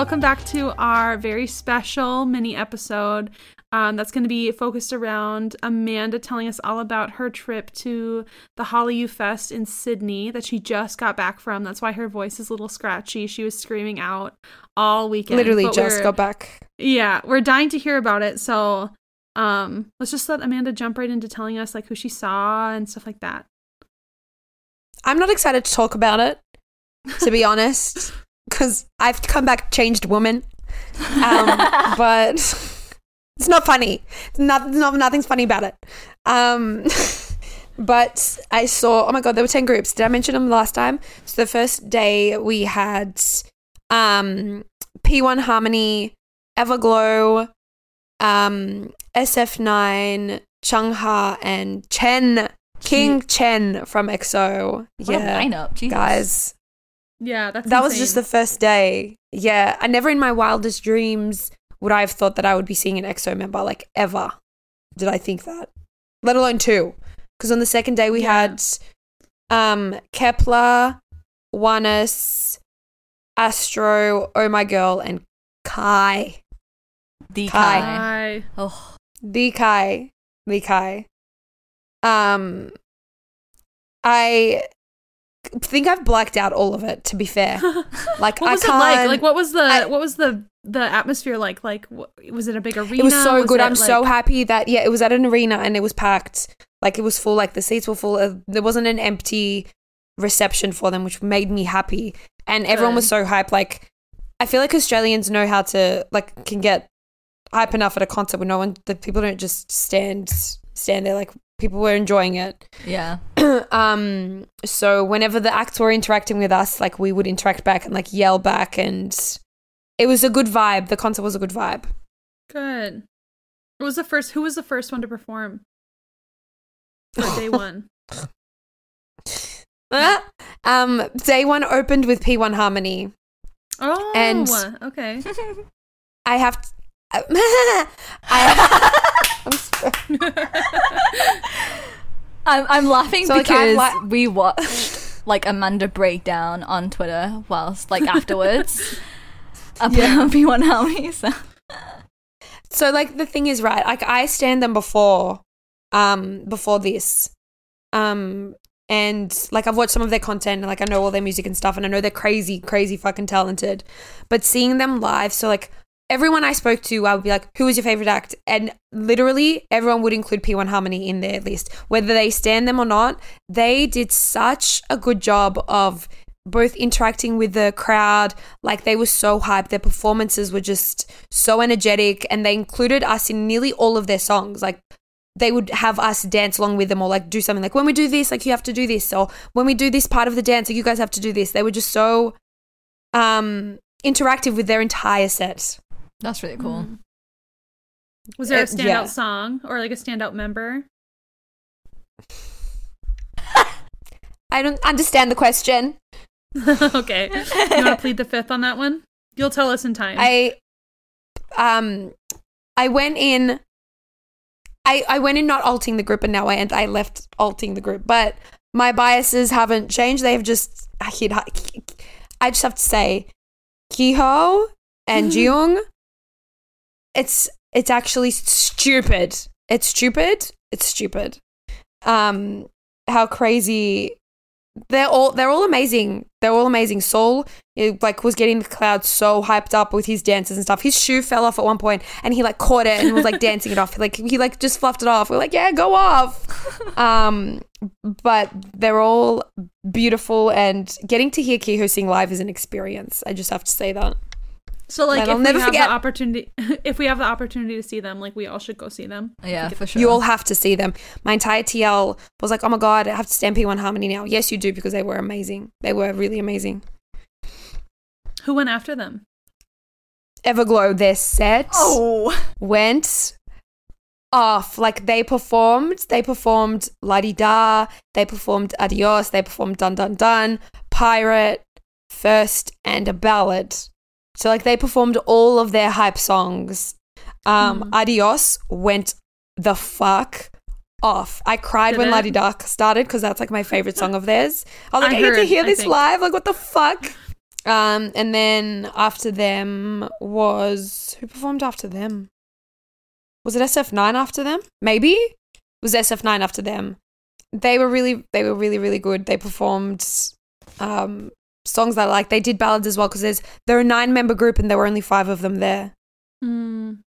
Welcome back to our very special mini episode um, that's going to be focused around Amanda telling us all about her trip to the Hallyu Fest in Sydney that she just got back from. That's why her voice is a little scratchy. She was screaming out all weekend. Literally but just got back. Yeah, we're dying to hear about it. So um, let's just let Amanda jump right into telling us like who she saw and stuff like that. I'm not excited to talk about it, to be honest, because I've come back changed woman. Um, but it's not funny. Not, not, nothing's funny about it. Um, but I saw, oh my God, there were 10 groups. Did I mention them last time? So the first day we had um, P1 Harmony, Everglow, um, SF9, Chungha, and Chen. King Chen from EXO. What a yeah, lineup, Jesus. guys. Yeah, that's That was just the first day. Yeah, I never in my wildest dreams would I have thought that I would be seeing an EXO member, like ever. Did I think that? Let alone two. Because on the second day we Yeah. had um Kep1er, ONEUS, Astro, Oh My Girl, and Kai. the Kai. Kai. Oh, The Kai. The Kai. Um I think I've blacked out all of it, to be fair. Like what I was it can't like? Like what was the I- what was the the atmosphere like? Like wh- was it a big arena? It was so good. it, I'm so happy that yeah, it was at an arena and it was packed. Like it was full. Like the seats were full. Uh, there wasn't an empty reception for them, which made me happy. And everyone was so hyped. Like I feel like Australians know how to like can get hype enough at a concert where no one, the people don't just stand stand there. Like people were enjoying it. yeah. um. So whenever the acts were interacting with us, like we would interact back and like yell back, and it was a good vibe. The concert was a good vibe. Good. What was the first? Who was the first one to perform for day one? um, day one opened with P1 Harmony. Oh, And- okay. I have. I, I'm so- I'm, I'm laughing So, like, because li- we watched like Amanda breakdown on Twitter whilst like afterwards about Yeah. P1 Harmony. So so like the thing is right. Like I stand them before, um, before this, um, and like I've watched some of their content and like I know all their music and stuff, and I know they're crazy, crazy fucking talented. But seeing them live, so like everyone I spoke to, I would be like, "Who was your favorite act?" And literally everyone would include P1 Harmony in their list, whether they stand them or not. They did such a good job of both interacting with the crowd, like they were so hyped. Their performances were just so energetic, and they included us in nearly all of their songs. Like they would have us dance along with them or like do something like when we do this like you have to do this or when we do this part of the dance like you guys have to do this they were just so um interactive with their entire set that's really cool. Mm. Was there a Uh, standout yeah. song or like a standout member? i don't understand the question okay. You want to plead the fifth on that one? You'll tell us in time. i um i went in i i went in not alting the group and now i and i left alting the group but my biases haven't changed they've just i I just have to say Keeho and Jiung it's it's actually stupid. It's stupid. It's stupid. Um, how crazy they're all they're all amazing. They're all amazing. Soul it, like was getting the crowd so hyped up with his dances and stuff. His shoe fell off at one point and he like caught it and was like dancing it off. Like he like just fluffed it off. We're like, yeah, go off. um, but they're all beautiful and getting to hear Keeho sing live is an experience. I just have to say that. So like, if I'll we never have forget- the opportunity, if we have the opportunity to see them, like we all should go see them. Yeah, for sure. You all have to see them. My entire TL was like, oh my God, I have to stand P1 Harmony now. Yes, you do, because they were amazing. They were really amazing. Who went after them? Everglow, their set oh, went off. Like they performed, they performed La Di Da, they performed Adios, they performed Dun Dun Dun, Pirate, First, and a ballad. So like they performed all of their hype songs. Um, Mhm. Adios went the fuck off. I cried Did when it? La Di started because that's like my favorite song of theirs. I was like, I I, get to hear this live. Like, what the fuck? Um, and then after them was who performed after them? Was it SF9 after them? Maybe it was SF9 after them. They were really, they were really, really good. They performed um, songs that I like. They did ballads as well because there's they're a nine member group and there were only five of them there. Mm.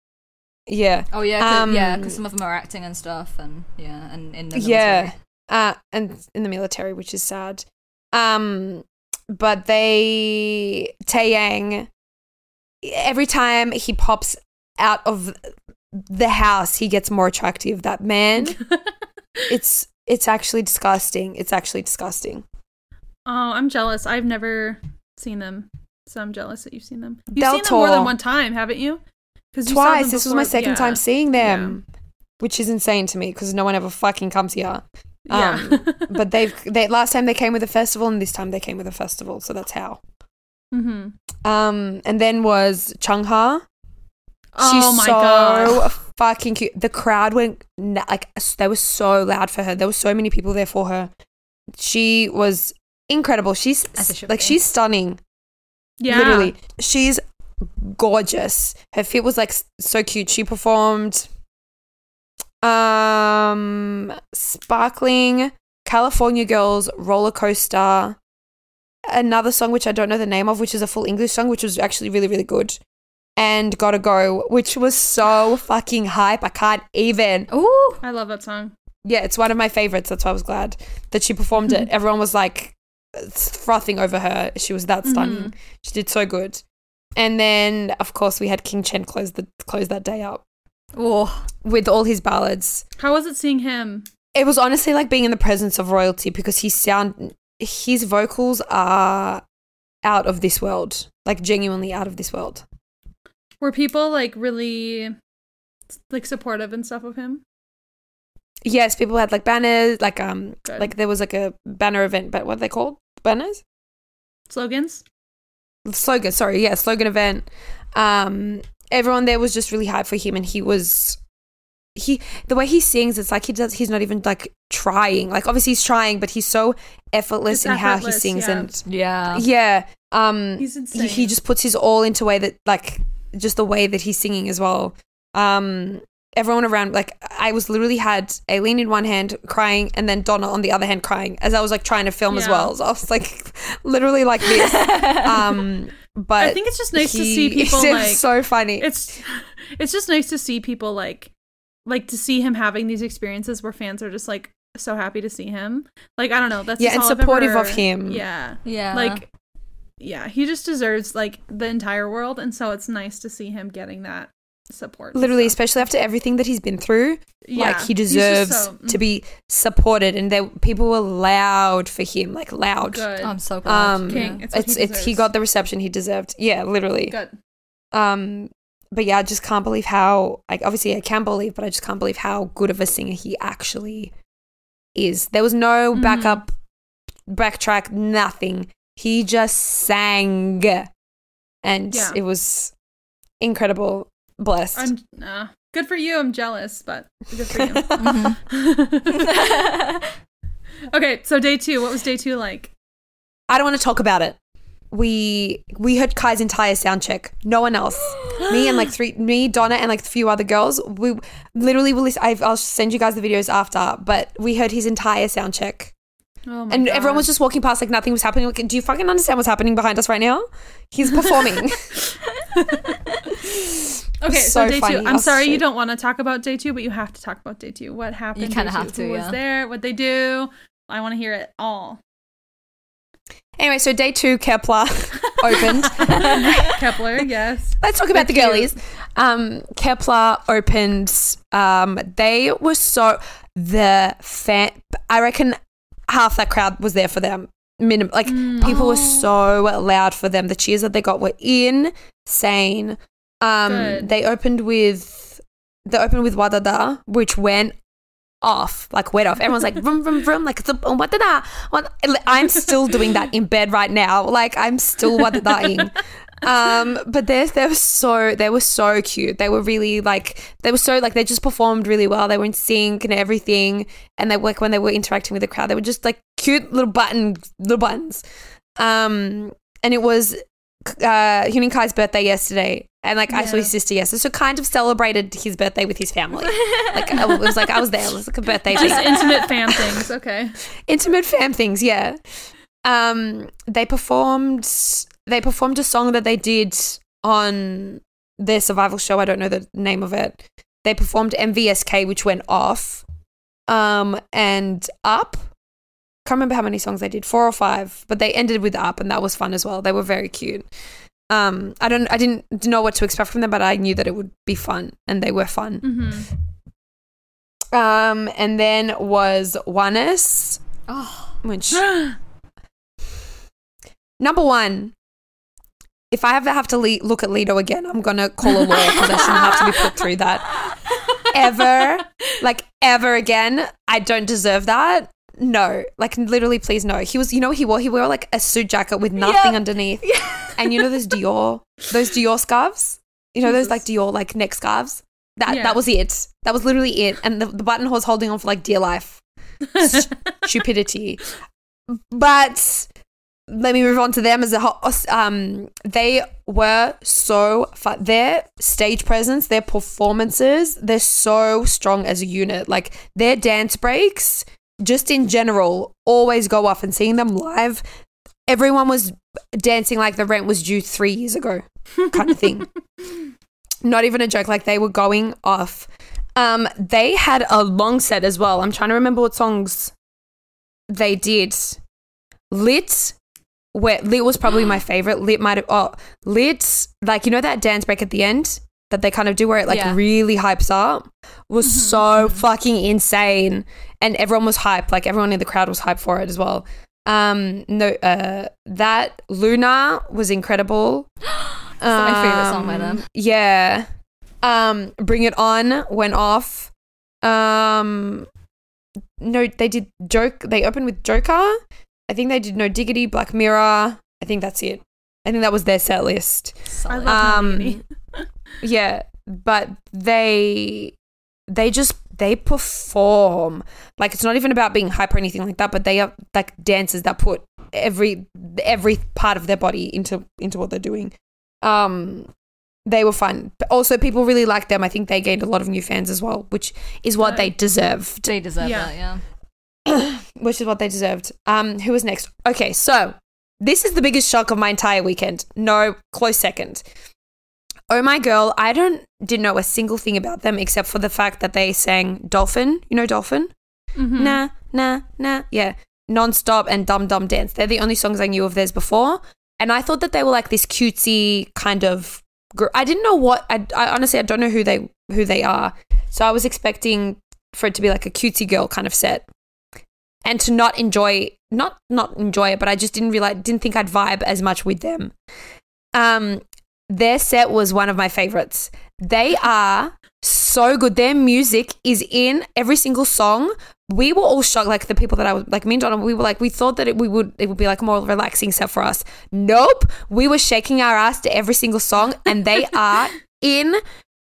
Yeah, Oh yeah, cause, yeah, Um, because some of them are acting and stuff, and yeah, and in the yeah, uh, and in the military, which is sad. Um, but they Taeyang every time he pops out of the house, he gets more attractive. That man, it's it's actually disgusting. It's actually disgusting. Oh, I'm jealous. I've never seen them, so I'm jealous that you've seen them. You've They'll seen them more than one time, haven't you? Because Twice. This was my second yeah. time seeing them, which is insane to me because no one ever fucking comes here. Yeah. Um, But they've they last time they came with a festival, and this time they came with a festival. So that's how. hmm Um, and then was Chungha. Oh She's my so god. fucking cute. The crowd went like they were so loud for her. There were so many people there for her. She was incredible. She's As like be. she's stunning. Yeah. Literally, she's gorgeous. Her fit was like so cute. She performed um Sparkling, California Girls, Roller Coaster, another song which I don't know the name of, which is a full English song, which was actually really, really good. And Gotta Go, which was so fucking hype. I can't even. Ooh, I love that song. Yeah, it's one of my favorites. That's why I was glad that she performed it. Everyone was like frothing over her. She was that stunning. Mhm. She did so good. And then, of course, we had King Chen close the close that day up oh, with all his ballads. How was it seeing him? It was honestly like being in the presence of royalty because he sound his vocals are out of this world, like genuinely out of this world. Were people like really like supportive and stuff of him? Yes, people had like banners, like um, Good. like there was like a banner event, but what are they called? Banners? Slogans? slogan sorry yeah slogan event um everyone there was just really hyped for him and he was he the way he sings it's like he does he's not even like trying like obviously he's trying but he's so effortless It's in how he sings yeah. and yeah. yeah um He's he, insane. he just puts his all into way that like just the way that he's singing as well um everyone around like i was literally had aileen in one hand crying and then donna on the other hand crying as i was like trying to film as well so i was like literally like this um but I think it's just nice to see people it was like so funny it's it's just nice to see people like like to see him having these experiences where fans are just like so happy to see him. Like I don't know, that's Yeah, just and all supportive ever- of him. Yeah. Yeah. Like yeah, he just deserves like the entire world and so it's nice to see him getting that support. literally stuff. especially after everything that he's been through yeah, like he deserves so- mm, to be supported and there people were loud for him like loud good. I'm so glad. um King. It's it's he it's he got the reception he deserved yeah literally good. um but yeah i just can't believe how like obviously i can believe but i just can't believe how good of a singer he actually is there was no Mhm. backup backtrack nothing he just sang and Yeah. it was incredible blessed I'm uh, good for you. I'm jealous, but good for you. Mhm. okay, so day 2, what was day 2 like? I don't want to talk about it. We we heard Kai's entire sound check. No one else. me and like three, me, Donna, and like a few other girls. We literally will. Listen, I've, I'll send you guys the videos after. But we heard his entire sound check, Oh my and God. everyone was just walking past like nothing was happening. Like, do you fucking understand what's happening behind us right now? He's performing. Okay, so, so day funny. two. I'm sorry you don't want to talk about day two, but you have to talk about day two. What happened? You kinda have to, Who yeah. was there? What they do? I want to hear it all. anyway, so day two, Kep1er opened. Kep1er, yes. Let's talk about the They're girlies. Um, Kep1er opened. Um, they were so the fan. I reckon half that crowd was there for them. Minimum, like Mm. people were Oh. so loud for them. The cheers that they got were insane. Um, they opened with they opened with Wadada, which went off, like went off. Everyone's like vroom vroom vroom, like it's a Wadada. What? I'm still doing that in bed right now. Like I'm still Wadadaing. Um, but they they were so they were so cute. They were really like they were so like they just performed really well. They were in sync and everything. And they like when they were interacting with the crowd, they were just like cute little button little buttons. Um, and it was uh Huening Kai's birthday yesterday. And like I saw his sister yesterday, so kind of celebrated his birthday with his family. Like I- it was like I was there. It was like a birthday Just thing. intimate fan things. Okay. intimate fam things yeah um they performed they performed a song that they did on their survival show i don't know the name of it they performed mvsk which went off um and up can't remember how many songs they did four or five but they ended with up and that was fun as well they were very cute um i don't i didn't know what to expect from them but i knew that it would be fun and they were fun Mm-hmm. um and then was ONEUS Oh, which Number one, if I ever have to le- look at Leedo again, I'm gonna call a lawyer because I shouldn't have to be put through that ever, like ever again. I don't deserve that. No, like literally, please no. He was, you know, what he wore he wore like a suit jacket with nothing Yeah. underneath, and you know those Dior, those Dior scarves. You know those like Dior like neck scarves. That Yeah. that was it. That was literally it, and the, the buttonhole was holding on for like dear life stupidity. But let me move on to them as a ho- um they were so fun. Their stage presence, their performances, they're so strong as a unit. Like their dance breaks, just in general, always go off. And seeing them live, everyone was dancing like the rent was due three years ago, kind of thing. Not even a joke. Like they were going off. Um, they had a long set as well. I'm trying to remember what songs they did. Lit, where Lit was probably my favorite. Lit might have oh Lit, like you know that dance break at the end that they kind of do where it like Yeah. really hypes up was so fucking insane, and everyone was hyped. Like everyone in the crowd was hyped for it as well. Um, no, uh, that Luna was incredible. my favorite song by Um, them. Yeah. Um, Bring It On went off. Um, no, they did joke. They opened with Joker. I think they did No Diggity, Black Mirror. I think that's it. I think that was their set list. I love Um, um, Yeah, but they they just they perform like it's not even about being hype or anything like that. But they are like dancers that put every every part of their body into into what they're doing. Um, they were fun. But also, people really liked them. I think they gained a lot of new fans as well, which is what they Good. deserved. they deserve Yeah. that, yeah. which is what they deserved. Um, who was next? Okay, so this is the biggest shock of my entire weekend. No, close second. Oh my girl, I don't didn't know a single thing about them except for the fact that they sang Dolphin. You know Dolphin? mhm. Nah, nah, nah. Yeah. Non-stop and Dun Dun Dance. They're the only songs I knew of theirs before. And I thought that they were like this cutesy kind of gr- I didn't know what I, I honestly I don't know who they who they are. So I was expecting for it to be like a cutesy girl kind of set. And to not enjoy not not enjoy it, but I just didn't realize didn't think I'd vibe as much with them. Um their set was one of my favorites. They are so good. Their music is in every single song. We were all shocked, like the people that I was like me and Donna. We were like, we thought that it, we would it would be like a more relaxing set for us. Nope, we were shaking our ass to every single song, and they are in.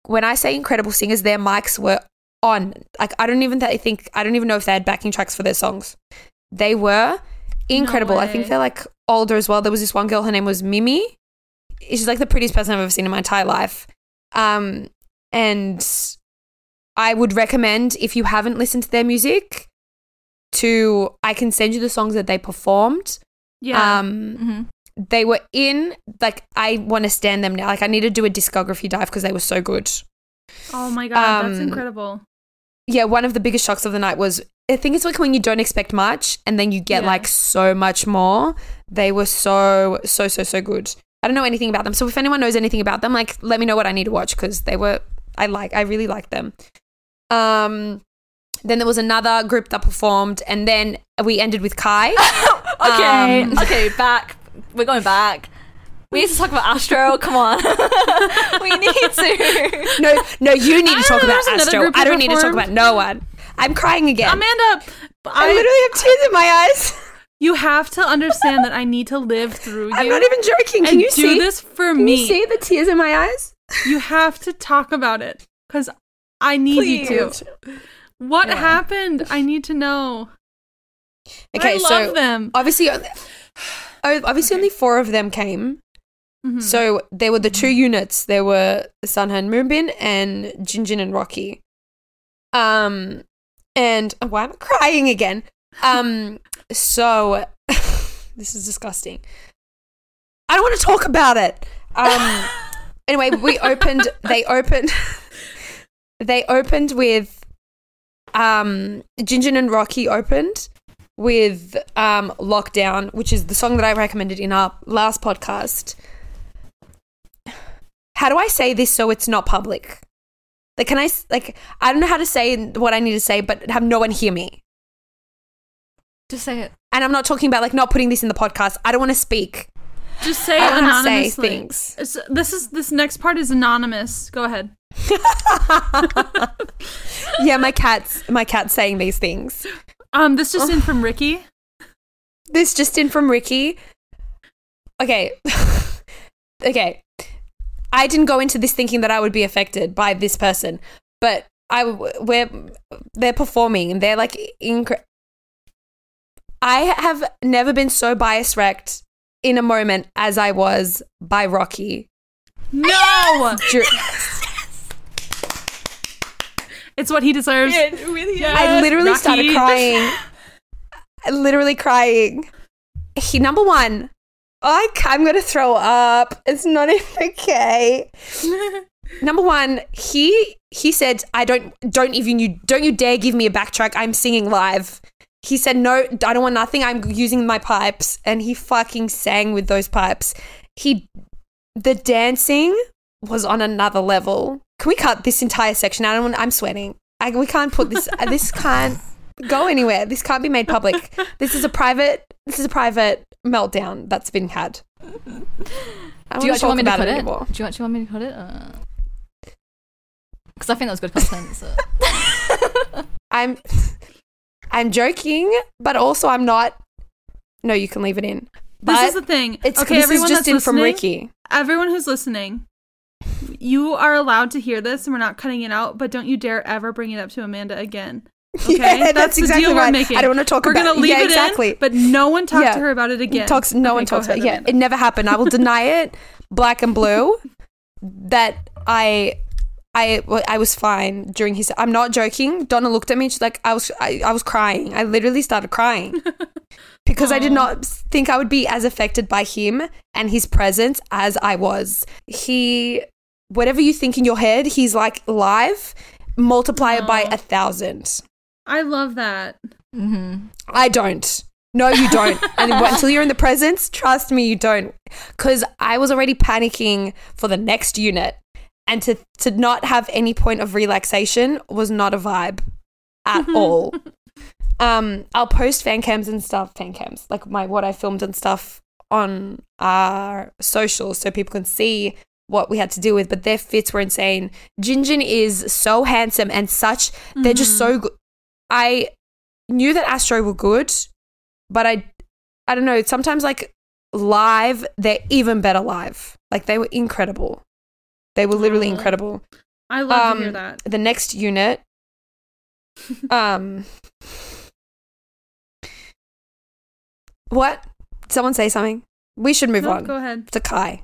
When I say incredible singers, their mics were on. Like I don't even th- think I don't even know if they had backing tracks for their songs. They were incredible. I think they're like older as well. There was this one girl. Her name was Mimi. She's like the prettiest person I've ever seen in my entire life. Um, and I would recommend if you haven't listened to their music, to I can send you the songs that they performed. Yeah. Um, hmm they were in like I want to stand them now. Like I need to do a discography dive because they were so good. oh my god, that's um, incredible. Yeah, one of the biggest shocks of the night was I think it's like when you don't expect much and then you get Yeah. like so much more. They were so so so so good. I don't know anything about them, so if anyone knows anything about them, like let me know what I need to watch because they were I like I really like them. Um, then there was another group that performed, and then we ended with Kai. Okay, Um, okay, back. We're going back. We need to talk about Astro. Come on. we need to. no, no, you need to talk about Astro. I don't need to talk about no one. I'm crying again. Amanda, I, I, literally have tears in my eyes. You have to understand that I need to live through you. I'm not even joking. Can and you do see this for Can me. you see the tears in my eyes? You have to talk about it because I need you to. What Yeah. happened? I need to know. Okay, I love so them. obviously, obviously only four of them came. Mhm. So there were the two units. There were Sunhan Moonbin and Jinjin and Rocky. Um, and oh, why am I crying again? Um, so this is disgusting. I don't want to talk about it. Um, anyway, we opened. They opened. They opened with, um, Jinjin and Rocky opened with um lockdown, which is the song that I recommended in our last podcast how do I say this so it's not public? Like, can I, like, I don't know how to say what I need to say, but have no one hear me. Just say it. And I'm not talking about, like, not putting this in the podcast. I don't want to speak. Just say I don't say anonymously. things. It's- This is this next part is anonymous. Go ahead. yeah, my cat's, my cat's saying these things. Um, this just in from Ricky. This just in from Ricky. Okay. okay. I didn't go into this thinking that I would be affected by this person, but I we're they're performing and they're like incre- I have never been so bias wrecked in a moment as I was by Rocky. No, Dur- it's what he deserves. really I literally Rocky. started crying. I literally crying. He number one. I, I'm gonna throw up. It's not even okay. Number one, he he said, "I don't don't even you don't you dare give me a backtrack. I'm singing live." He said, "No, I don't want nothing. I'm using my pipes," and he fucking sang with those pipes. He the dancing was on another level. Can we cut this entire section? I don't. Want, I'm sweating. I, we can't put this. this can't go anywhere. This can't be made public. This is a private. This is a private meltdown that's been had. I Do you actually want me to cut it? anymore. Do you actually want me to cut it? Because I think that was good content. So. I'm I'm joking, but also I'm not. No, you can leave it in. But This is the thing. it's okay, this everyone is just that's in from Ricky. Everyone who's listening, you are allowed to hear this, and we're not cutting it out. But don't you dare ever bring it up to Amanda again. Okay, Yeah, that's the exactly deal right. we're making. I don't want to talk We're about. gonna leave yeah, it exactly. in, but no one talk Yeah. to her about it again. Talks. No Okay, one talks about. ahead, Yeah, it never happened. I will deny it, black and blue. That I. I, I was fine during his. I'm not joking. Donna looked at me. She's like, I was, I, I was crying. I literally started crying because I did not think I would be as affected by him and his presence as I was. He, whatever you think in your head, he's like live. Multiply it by a thousand. I love that. mm-hmm. I don't. No, you don't. and until you're in the presence, trust me, you don't. Because I was already panicking for the next unit, and to to not have any point of relaxation was not a vibe at all. Um, I'll post fan cams and stuff, fan cams like my what I filmed and stuff on our socials so people can see what we had to deal with. But their fits were insane. Jinjin is so handsome and such. They're just so good. I knew that Astro were good, but I I don't know, sometimes like live, they're even better live. Like they were incredible. They were literally incredible. I love to hear Um, that. The next unit um What? Someone say something? We should move No, on Go ahead. to Kai.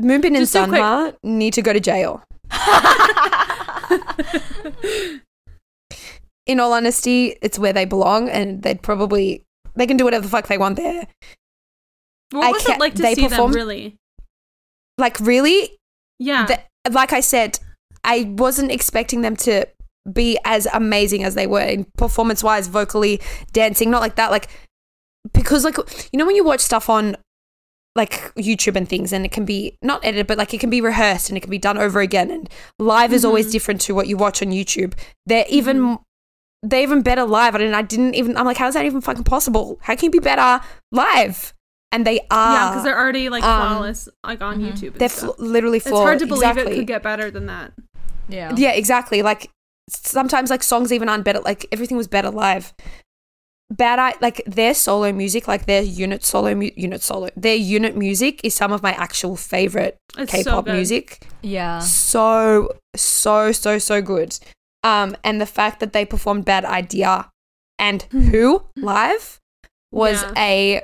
Moonbin and quick. Need to go to jail. In all honesty, it's where they belong, and they'd probably they can do whatever the fuck they want there. What I was it like to they see performed- them? Really? Like, really, Yeah. the, like I said, I wasn't expecting them to be as amazing as they were in performance wise, vocally, dancing, not like that. Like, because, like, you know, when you watch stuff on like YouTube and things, and it can be not edited, but like it can be rehearsed and it can be done over again. And live is always Mhm. different to what you watch on YouTube. They're even. Mhm. They're even better live. I didn't. I didn't even. I'm like, how is that even fucking possible? How can you be better live? And they are. yeah, because they're already like um, flawless, like on Mhm. YouTube. And they're stuff. fl- literally it's hard to believe exactly. it could get better than that. yeah. Yeah, exactly. Like sometimes like songs even aren't better. Like everything was better live. Bad Eye, like their solo music, like their unit solo, mu- unit solo, their unit music is some of my actual favorite It's K-pop good. music. Yeah. So so so so good. Um, and the fact that they performed Bad Idea and Who live was Yeah. a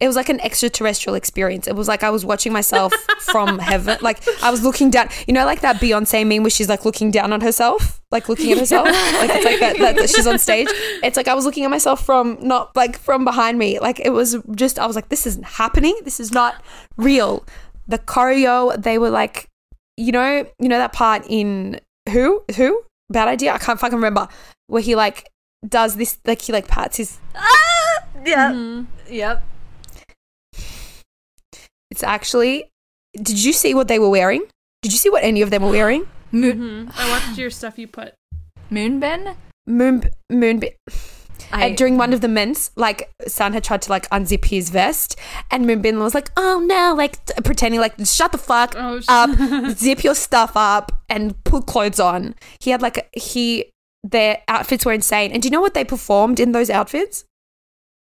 it was like an extraterrestrial experience. It was like I was watching myself from heaven. Like I was looking down. You know, like that Beyonce meme where she's like looking down on herself, like looking at herself. Like it's like that, that, that she's on stage. It's like I was looking at myself from not like from behind me. Like it was just I was like, this isn't happening. This is not real. The choreo, they were like, you know, you know that part in who who bad idea. I can't fucking remember where he like does this like he like pats his Ah, yeah. Mhm. Yep. It's actually. Did you see what they were wearing? Did you see what any of them were wearing? Moon, Mhm. I watched your stuff you put. Moonbin. Moon, moon. I, and during one of the mints, like San had tried to like unzip his vest, and Moonbin was like, "Oh no!" Like t- pretending like, "Shut the fuck Oh, sh- up, zip your stuff up, and put clothes on." He had like he their outfits were insane. And do you know what they performed in those outfits?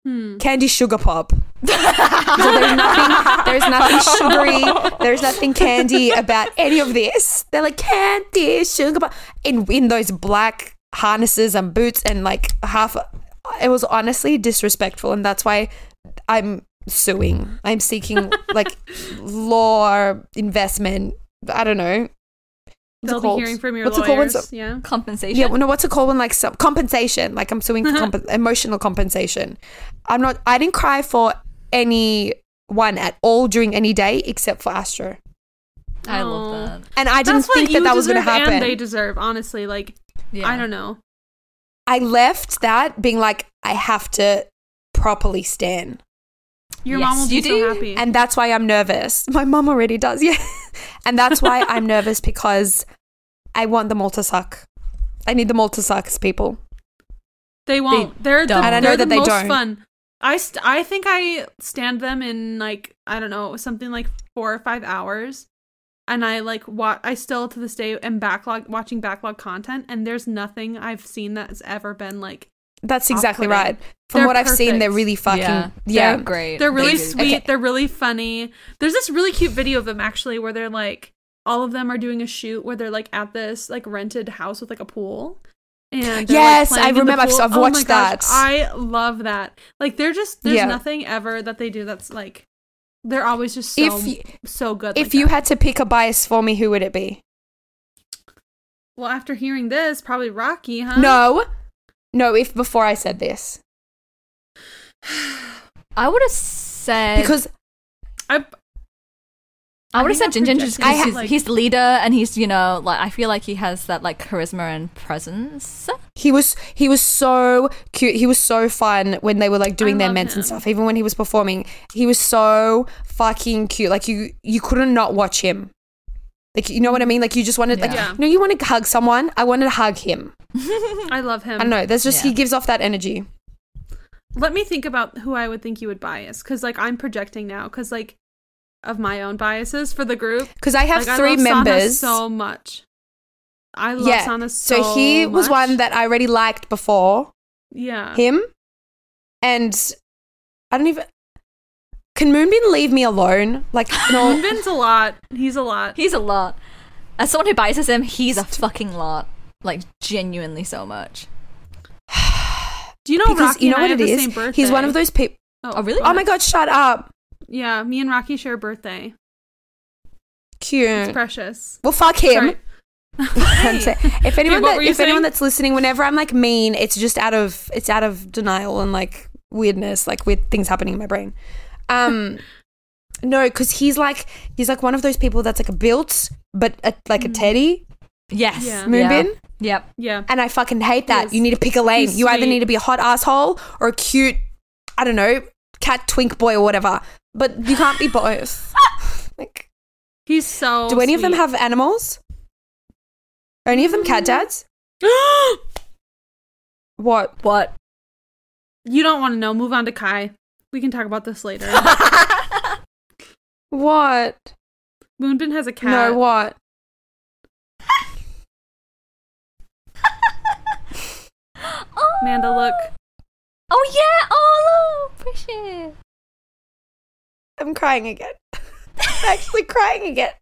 Hmm. Candy sugar pop. So there's nothing there's nothing sugary, there's nothing candy about any of this. They're like candy, sugar in in those black harnesses and boots and like half it was honestly disrespectful and that's why I'm suing. I'm seeking like law investment. I don't know. What's They'll be hearing from your What's it called yeah. compensation. yeah, well, no, what's it called when like some compensation? Like I'm suing for comp- emotional compensation. I'm not. I didn't cry for anyone at all during any day except for Astro, I Aw. love that. and I didn't That's think that that was going to happen. And they deserve, honestly. Like, Yeah. I don't know. I left that being like, I have to properly stand, Your Yes, mom will be you so do. happy. and that's why I'm nervous. My mom already does, yeah, and that's why I'm nervous because I want them all to suck. I need them all to suck, as people. They won't. They are the, don't. And I know they're that the they most don't. fun. I st- I think I stand them in like I don't know something like four or five hours, and I like what I still to this day am backlog watching backlog content, and there's nothing I've seen that's ever been like That's exactly Off-putting. right. From They're what I've seen, they're really fucking yeah. yeah. They're great. they're really They sweet. Okay. They're really funny. There's this really cute video of them actually where they're like all of them are doing a shoot where they're like at this like rented house with like a pool. And they're, like, Yes, I remember. I've- I've Oh my watched gosh, that. I love that. Like they're just there's Yeah. nothing ever that they do that's like they're always just so If you, so good. if like you that. had to pick a bias for me, who would it be? well after hearing this, probably Rocky, huh? No, no. If before I said this, I would have said because I I would have said think Jinjin just because he's, like- he's the leader and he's you know like I feel like he has that like charisma and presence. he was he was so cute. He was so fun when they were like doing I their love ments and stuff. Even when he was performing, he was so fucking cute. Like you, you couldn't not watch him. Like you know what I mean? Like you just wanted like Yeah. you know you want to hug someone. I wanted to hug him. I love him. I don't know. There's just he gives off that energy. Let me think about who I would think you would bias because like I'm projecting now because like of my own biases for the group. Because I have Like, three I love Sanha members. so much. I love yeah. Sanha so so he was one that I already liked before. yeah. him and I don't even can Moonbin leave me alone? Like no Moonbin's a lot. He's a lot. He's a lot. As someone who biases him, he's a fucking lot. Like genuinely so much. Do you know because Rocky you know and what have it the is? He's one of those people Oh, really? Oh my god, shut up. Yeah, me and Rocky share a birthday. Cute. It's precious. Well fuck him. Sorry. If anyone what that, were you if anyone that's listening, whenever I'm like mean, it's just out of it's out of denial and like weirdness, like weird things happening in my brain. Um no, because he's like he's like one of those people that's like a built but a, like a Mhm. teddy Yes. Yeah. Moonbin. Yep. Yeah. And I fucking hate that. Yes. You need to pick a lane. He's You either need to be a hot asshole or a cute, I don't know, cat twink boy or whatever. But you can't be both. like, He's so. do any of them have animals? Are any of them cat mm-hmm. dads? What? What? you don't want to know. Move on to Kai. We can talk about this later. What? Moonbin has a cat. No, what? oh. Amanda, look. Oh yeah. Oh, look. Precious. I'm crying again. I'm actually crying again.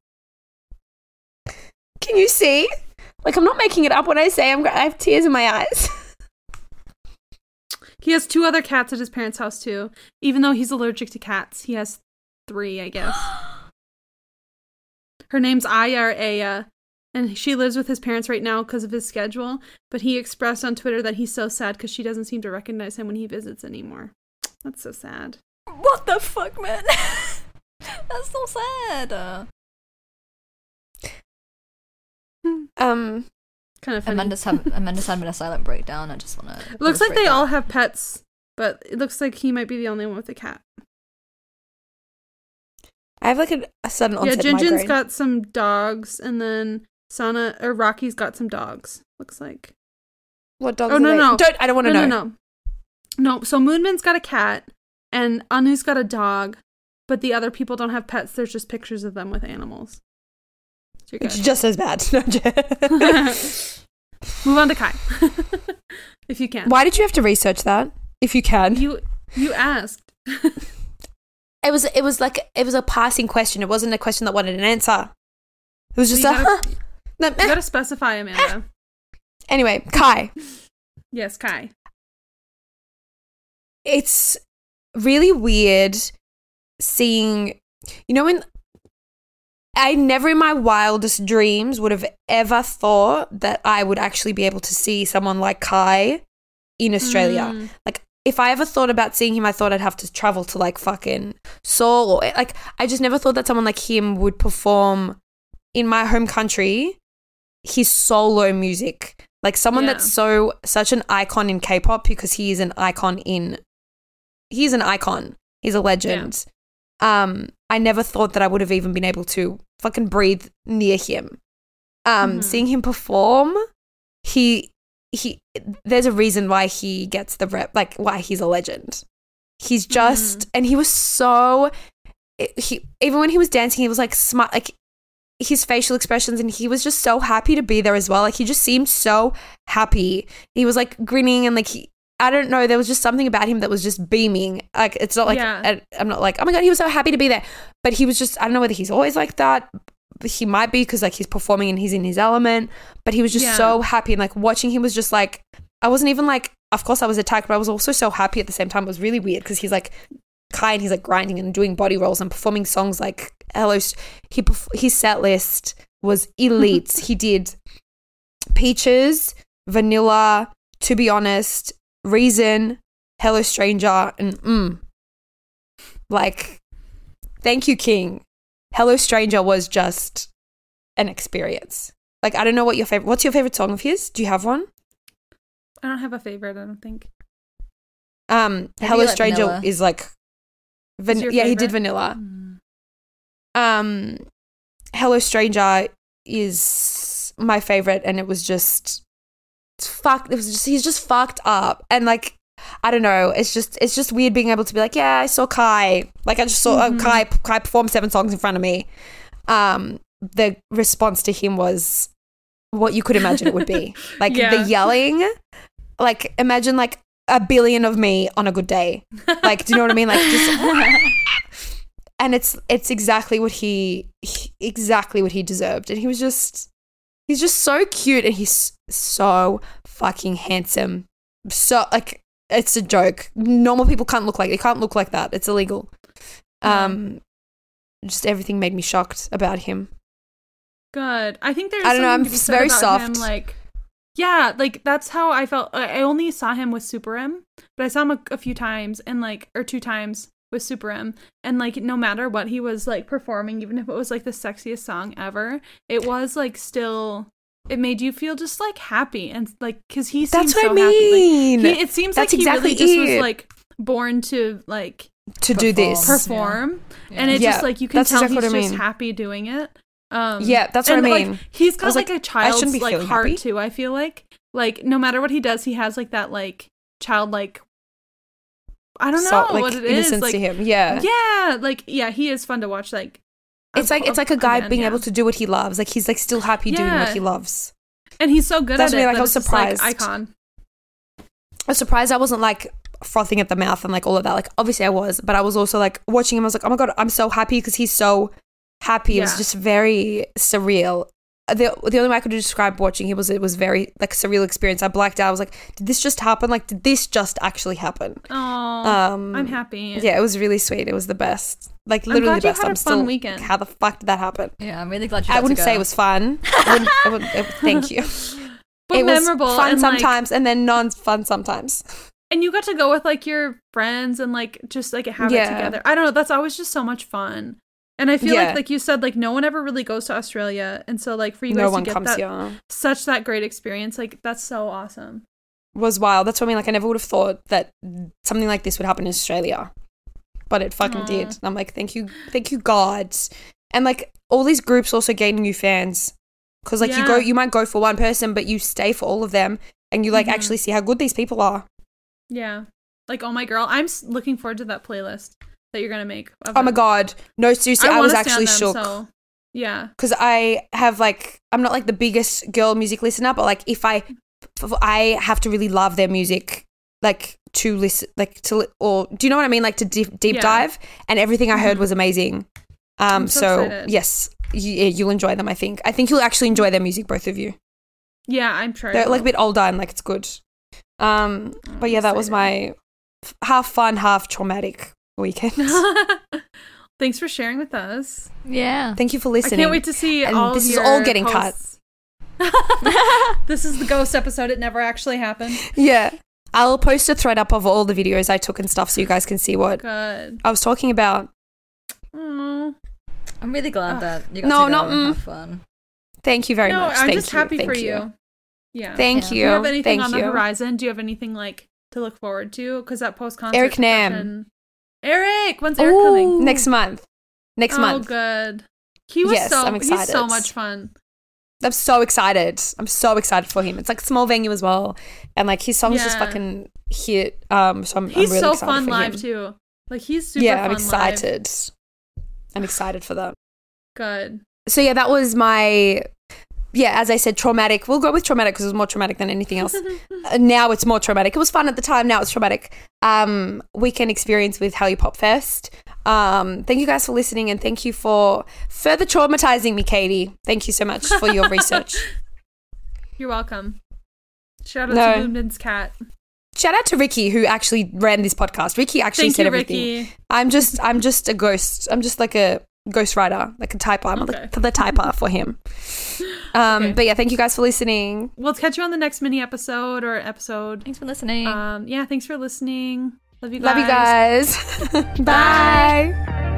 Can you see? Like, I'm not making it up when I say I'm. I have tears in my eyes. He has two other cats at his parents' house too. Even though he's allergic to cats, he has three, I guess. Her name's Aya or Aya, and she lives with his parents right now because of his schedule. But he expressed on Twitter that he's so sad because she doesn't seem to recognize him when he visits anymore. That's so sad. What the fuck, man? That's so sad. Uh, Um, Kind of funny. Amanda's, have, Amanda's having a silent breakdown. I just want to. Looks like they all have pets, but it looks like he might be the only one with a cat. I have like a, a sudden yeah, onset Jinjin's got some dogs, and then Sanha or Rocky's got some dogs. Looks like. what dogs? Oh, are no, they? no. Don't I don't want to no, know. no, no, no. So Moonbin's got a cat, and Anu's got a dog, but the other people don't have pets. There's just pictures of them with animals. So It's just as bad. Move on to Kai, if you can. Why did you have to research that? If you can, You you asked. it was it was like it was a passing question. It wasn't a question that wanted an answer. It was just You a. gotta- No, You eh. gotta specify, Amanda. anyway, Kai. yes, Kai. it's really weird seeing you know when I never in my wildest dreams would have ever thought that I would actually be able to see someone like Kai in Australia. Mm. Like if I ever thought about seeing him, I thought I'd have to travel to like fucking Seoul or like I just never thought that someone like him would perform in my home country his solo music. Like someone Yeah. that's so such an icon in K-pop because he is an icon in he's an icon. He's a legend. Um I never thought that I would have even been able to fucking breathe near him. Um Mhm. seeing him perform, he he there's a reason why he gets the rep like why he's a legend. He's just and he was so he even when he was dancing he was like smart like his facial expressions and he was just so happy to be there as well like he just seemed so happy he was like grinning and like he I don't know there was just something about him that was just beaming. Like it's not like Yeah. I, I'm not like oh my god he was so happy to be there. But he was just I don't know whether he's always like that. He might be because like he's performing and he's in his element but he was just Yeah. so happy. And like watching him was just like I wasn't even like of course I was attacked but I was also so happy at the same time. It was really weird because he's like Kai and he's like grinding and doing body rolls and performing songs like hello he his set list was elite he did peaches vanilla to be honest reason hello stranger and mm like thank you king hello stranger was just an experience like i don't know what your favorite what's your favorite song of his do you have one I don't have a favorite. I don't think. um Maybe hello like stranger Vanilla. is like van- Is yeah he did vanilla Mm. um hello stranger is my favorite and it was just fucked it was just he's just fucked up. And like i don't know it's just it's just weird being able to be like yeah i saw kai. Like i just saw uh, Mhm. kai kai perform seven songs in front of me. Um the response to him was what you could imagine it would be. Like Yeah. the yelling. Like imagine like a billion of me on a good day. Like do you know what i mean? Like just and it's it's exactly what he, he exactly what he deserved. And he was just he's just so cute and he's so fucking handsome so like it's a joke normal people can't look like they can't look like that it's illegal um just everything made me shocked about him Good. I think there's. I don't know, I'm to be s- said very about Him, soft. like, yeah, like that's how I felt. I I only saw him with Super M, but I saw him a, a few times and like, or two times with Super M, and like, no matter what he was like performing, even if it was like the sexiest song ever, it was like still. It made you feel just like happy and like because he seemed that's what so i mean. Like, he, it seems That's like he exactly really just was like born to like to do this perform, and it Yeah, just like you can that's tell exactly he's what I just happy doing it. Um, Yeah, that's what I and, like, mean. he's I got was like, like, a I shouldn't child's be like feeling heart happy. too. I feel like like no matter what he does, he has like that like childlike. I don't know like what it is. innocence Like to him yeah yeah, like yeah, he is fun to watch. Like it's like it's like a guy again, being yeah. able to do what he loves like he's like still happy doing what he loves and he's so good That's at I it. like, I was it's just, like, surprised. icon. I was surprised I wasn't like frothing at the mouth and like all of that. Like obviously I was, but I was also like watching him. I was like, oh my god, I'm so happy because he's so happy. It was just very surreal. The the only way I could describe watching it was it was very like a surreal experience. I blacked out. I was like, did this just happen? Like, did this just actually happen? Oh, Um, I'm happy. Yeah, it was really sweet. It was the best. Like I'm literally glad the you best. had I'm a fun still. weekend. How the fuck did that happen? Yeah, I'm really glad you. I got to wouldn't say go. it was fun. I wouldn't, I wouldn't, it- thank you. but it was memorable fun and, like- sometimes, and then non-fun sometimes. and you got to go with like your friends and like just like have Yeah. it together. I don't know. That's always just so much fun. And I feel Yeah. like, like you said, like no one ever really goes to Australia, and so like for you guys No to get comes that here. such that great experience, like that's so awesome. was wild. That's what I mean. Like I never would have thought that something like this would happen in Australia, but it fucking Aw. did. And I'm like, thank you, thank you, God. And like all these groups also gain new fans because like you go, you might go for one person, but you stay for all of them, and you like Mhm. actually see how good these people are. Yeah, like oh my girl, I'm looking forward to that playlist that you're gonna make. Oh my. God, no, seriously, I, wanna was actually them, shook. So, yeah, because I have like I'm not like the biggest girl music listener, but like if I if I have to really love their music, like to listen, like to or do you know what I mean? Like to deep, deep Yeah. dive, and everything I heard Mhm. was amazing. Um, so so, yes, you, you'll enjoy them. I think. I think you'll actually enjoy their music, both of you. yeah, I'm sure. They're like a bit older and like it's good. Um, I'm but yeah, that was my f- half fun, half traumatic weekend. Thanks for sharing with us. Yeah. Thank you for I listening. can't wait to see And all. this of is your all getting cut. this is the ghost episode. It never actually happened. yeah, I'll post a thread up of all the videos I took and stuff, so you guys can see what Good. I was talking about. Oh, I'm really glad Ugh. that you got No, to go not, and mm. have fun. Thank you very no, much. I'm Thank just you. happy Thank for you. you. Yeah. Thank Yeah. you. Do you have anything Thank on the you. horizon? Do you have anything like to look forward to? Because that post concert. Eric Nam. Eric, when's Eric coming? Next month. Next oh, month. Oh, good. He was Yes, so. I'm excited. He's so much fun. I'm so excited. I'm so excited for him. It's like a small venue as well, and like his songs just fucking hit. Um, so I'm, He's I'm really so excited fun live him. too. Like he's super. yeah, I'm fun live. excited. I'm excited for that. Good. So yeah, that was my. Yeah, as I said, traumatic. We'll go with traumatic because it was more traumatic than anything else. Uh, now it's more traumatic. It was fun at the time. Now it's traumatic. Um, weekend experience with HallyuPopFest. Um, thank you guys for listening and thank you for further traumatizing me, Katie. Thank you so much for your research. You're welcome. Shout out No. to Bloomden's cat. Shout out to Ricky who actually ran this podcast. Ricky actually Thank said you, everything. Ricky. I'm just I'm just a ghost. I'm just like a ghost writer, like a typer. I'm Okay. the, the typer for him. Um, Okay. But yeah, thank you guys for listening. We'll catch you on the next mini episode or episode. Thanks for listening. Um, yeah, thanks for listening. Love you guys. Love you guys. Bye.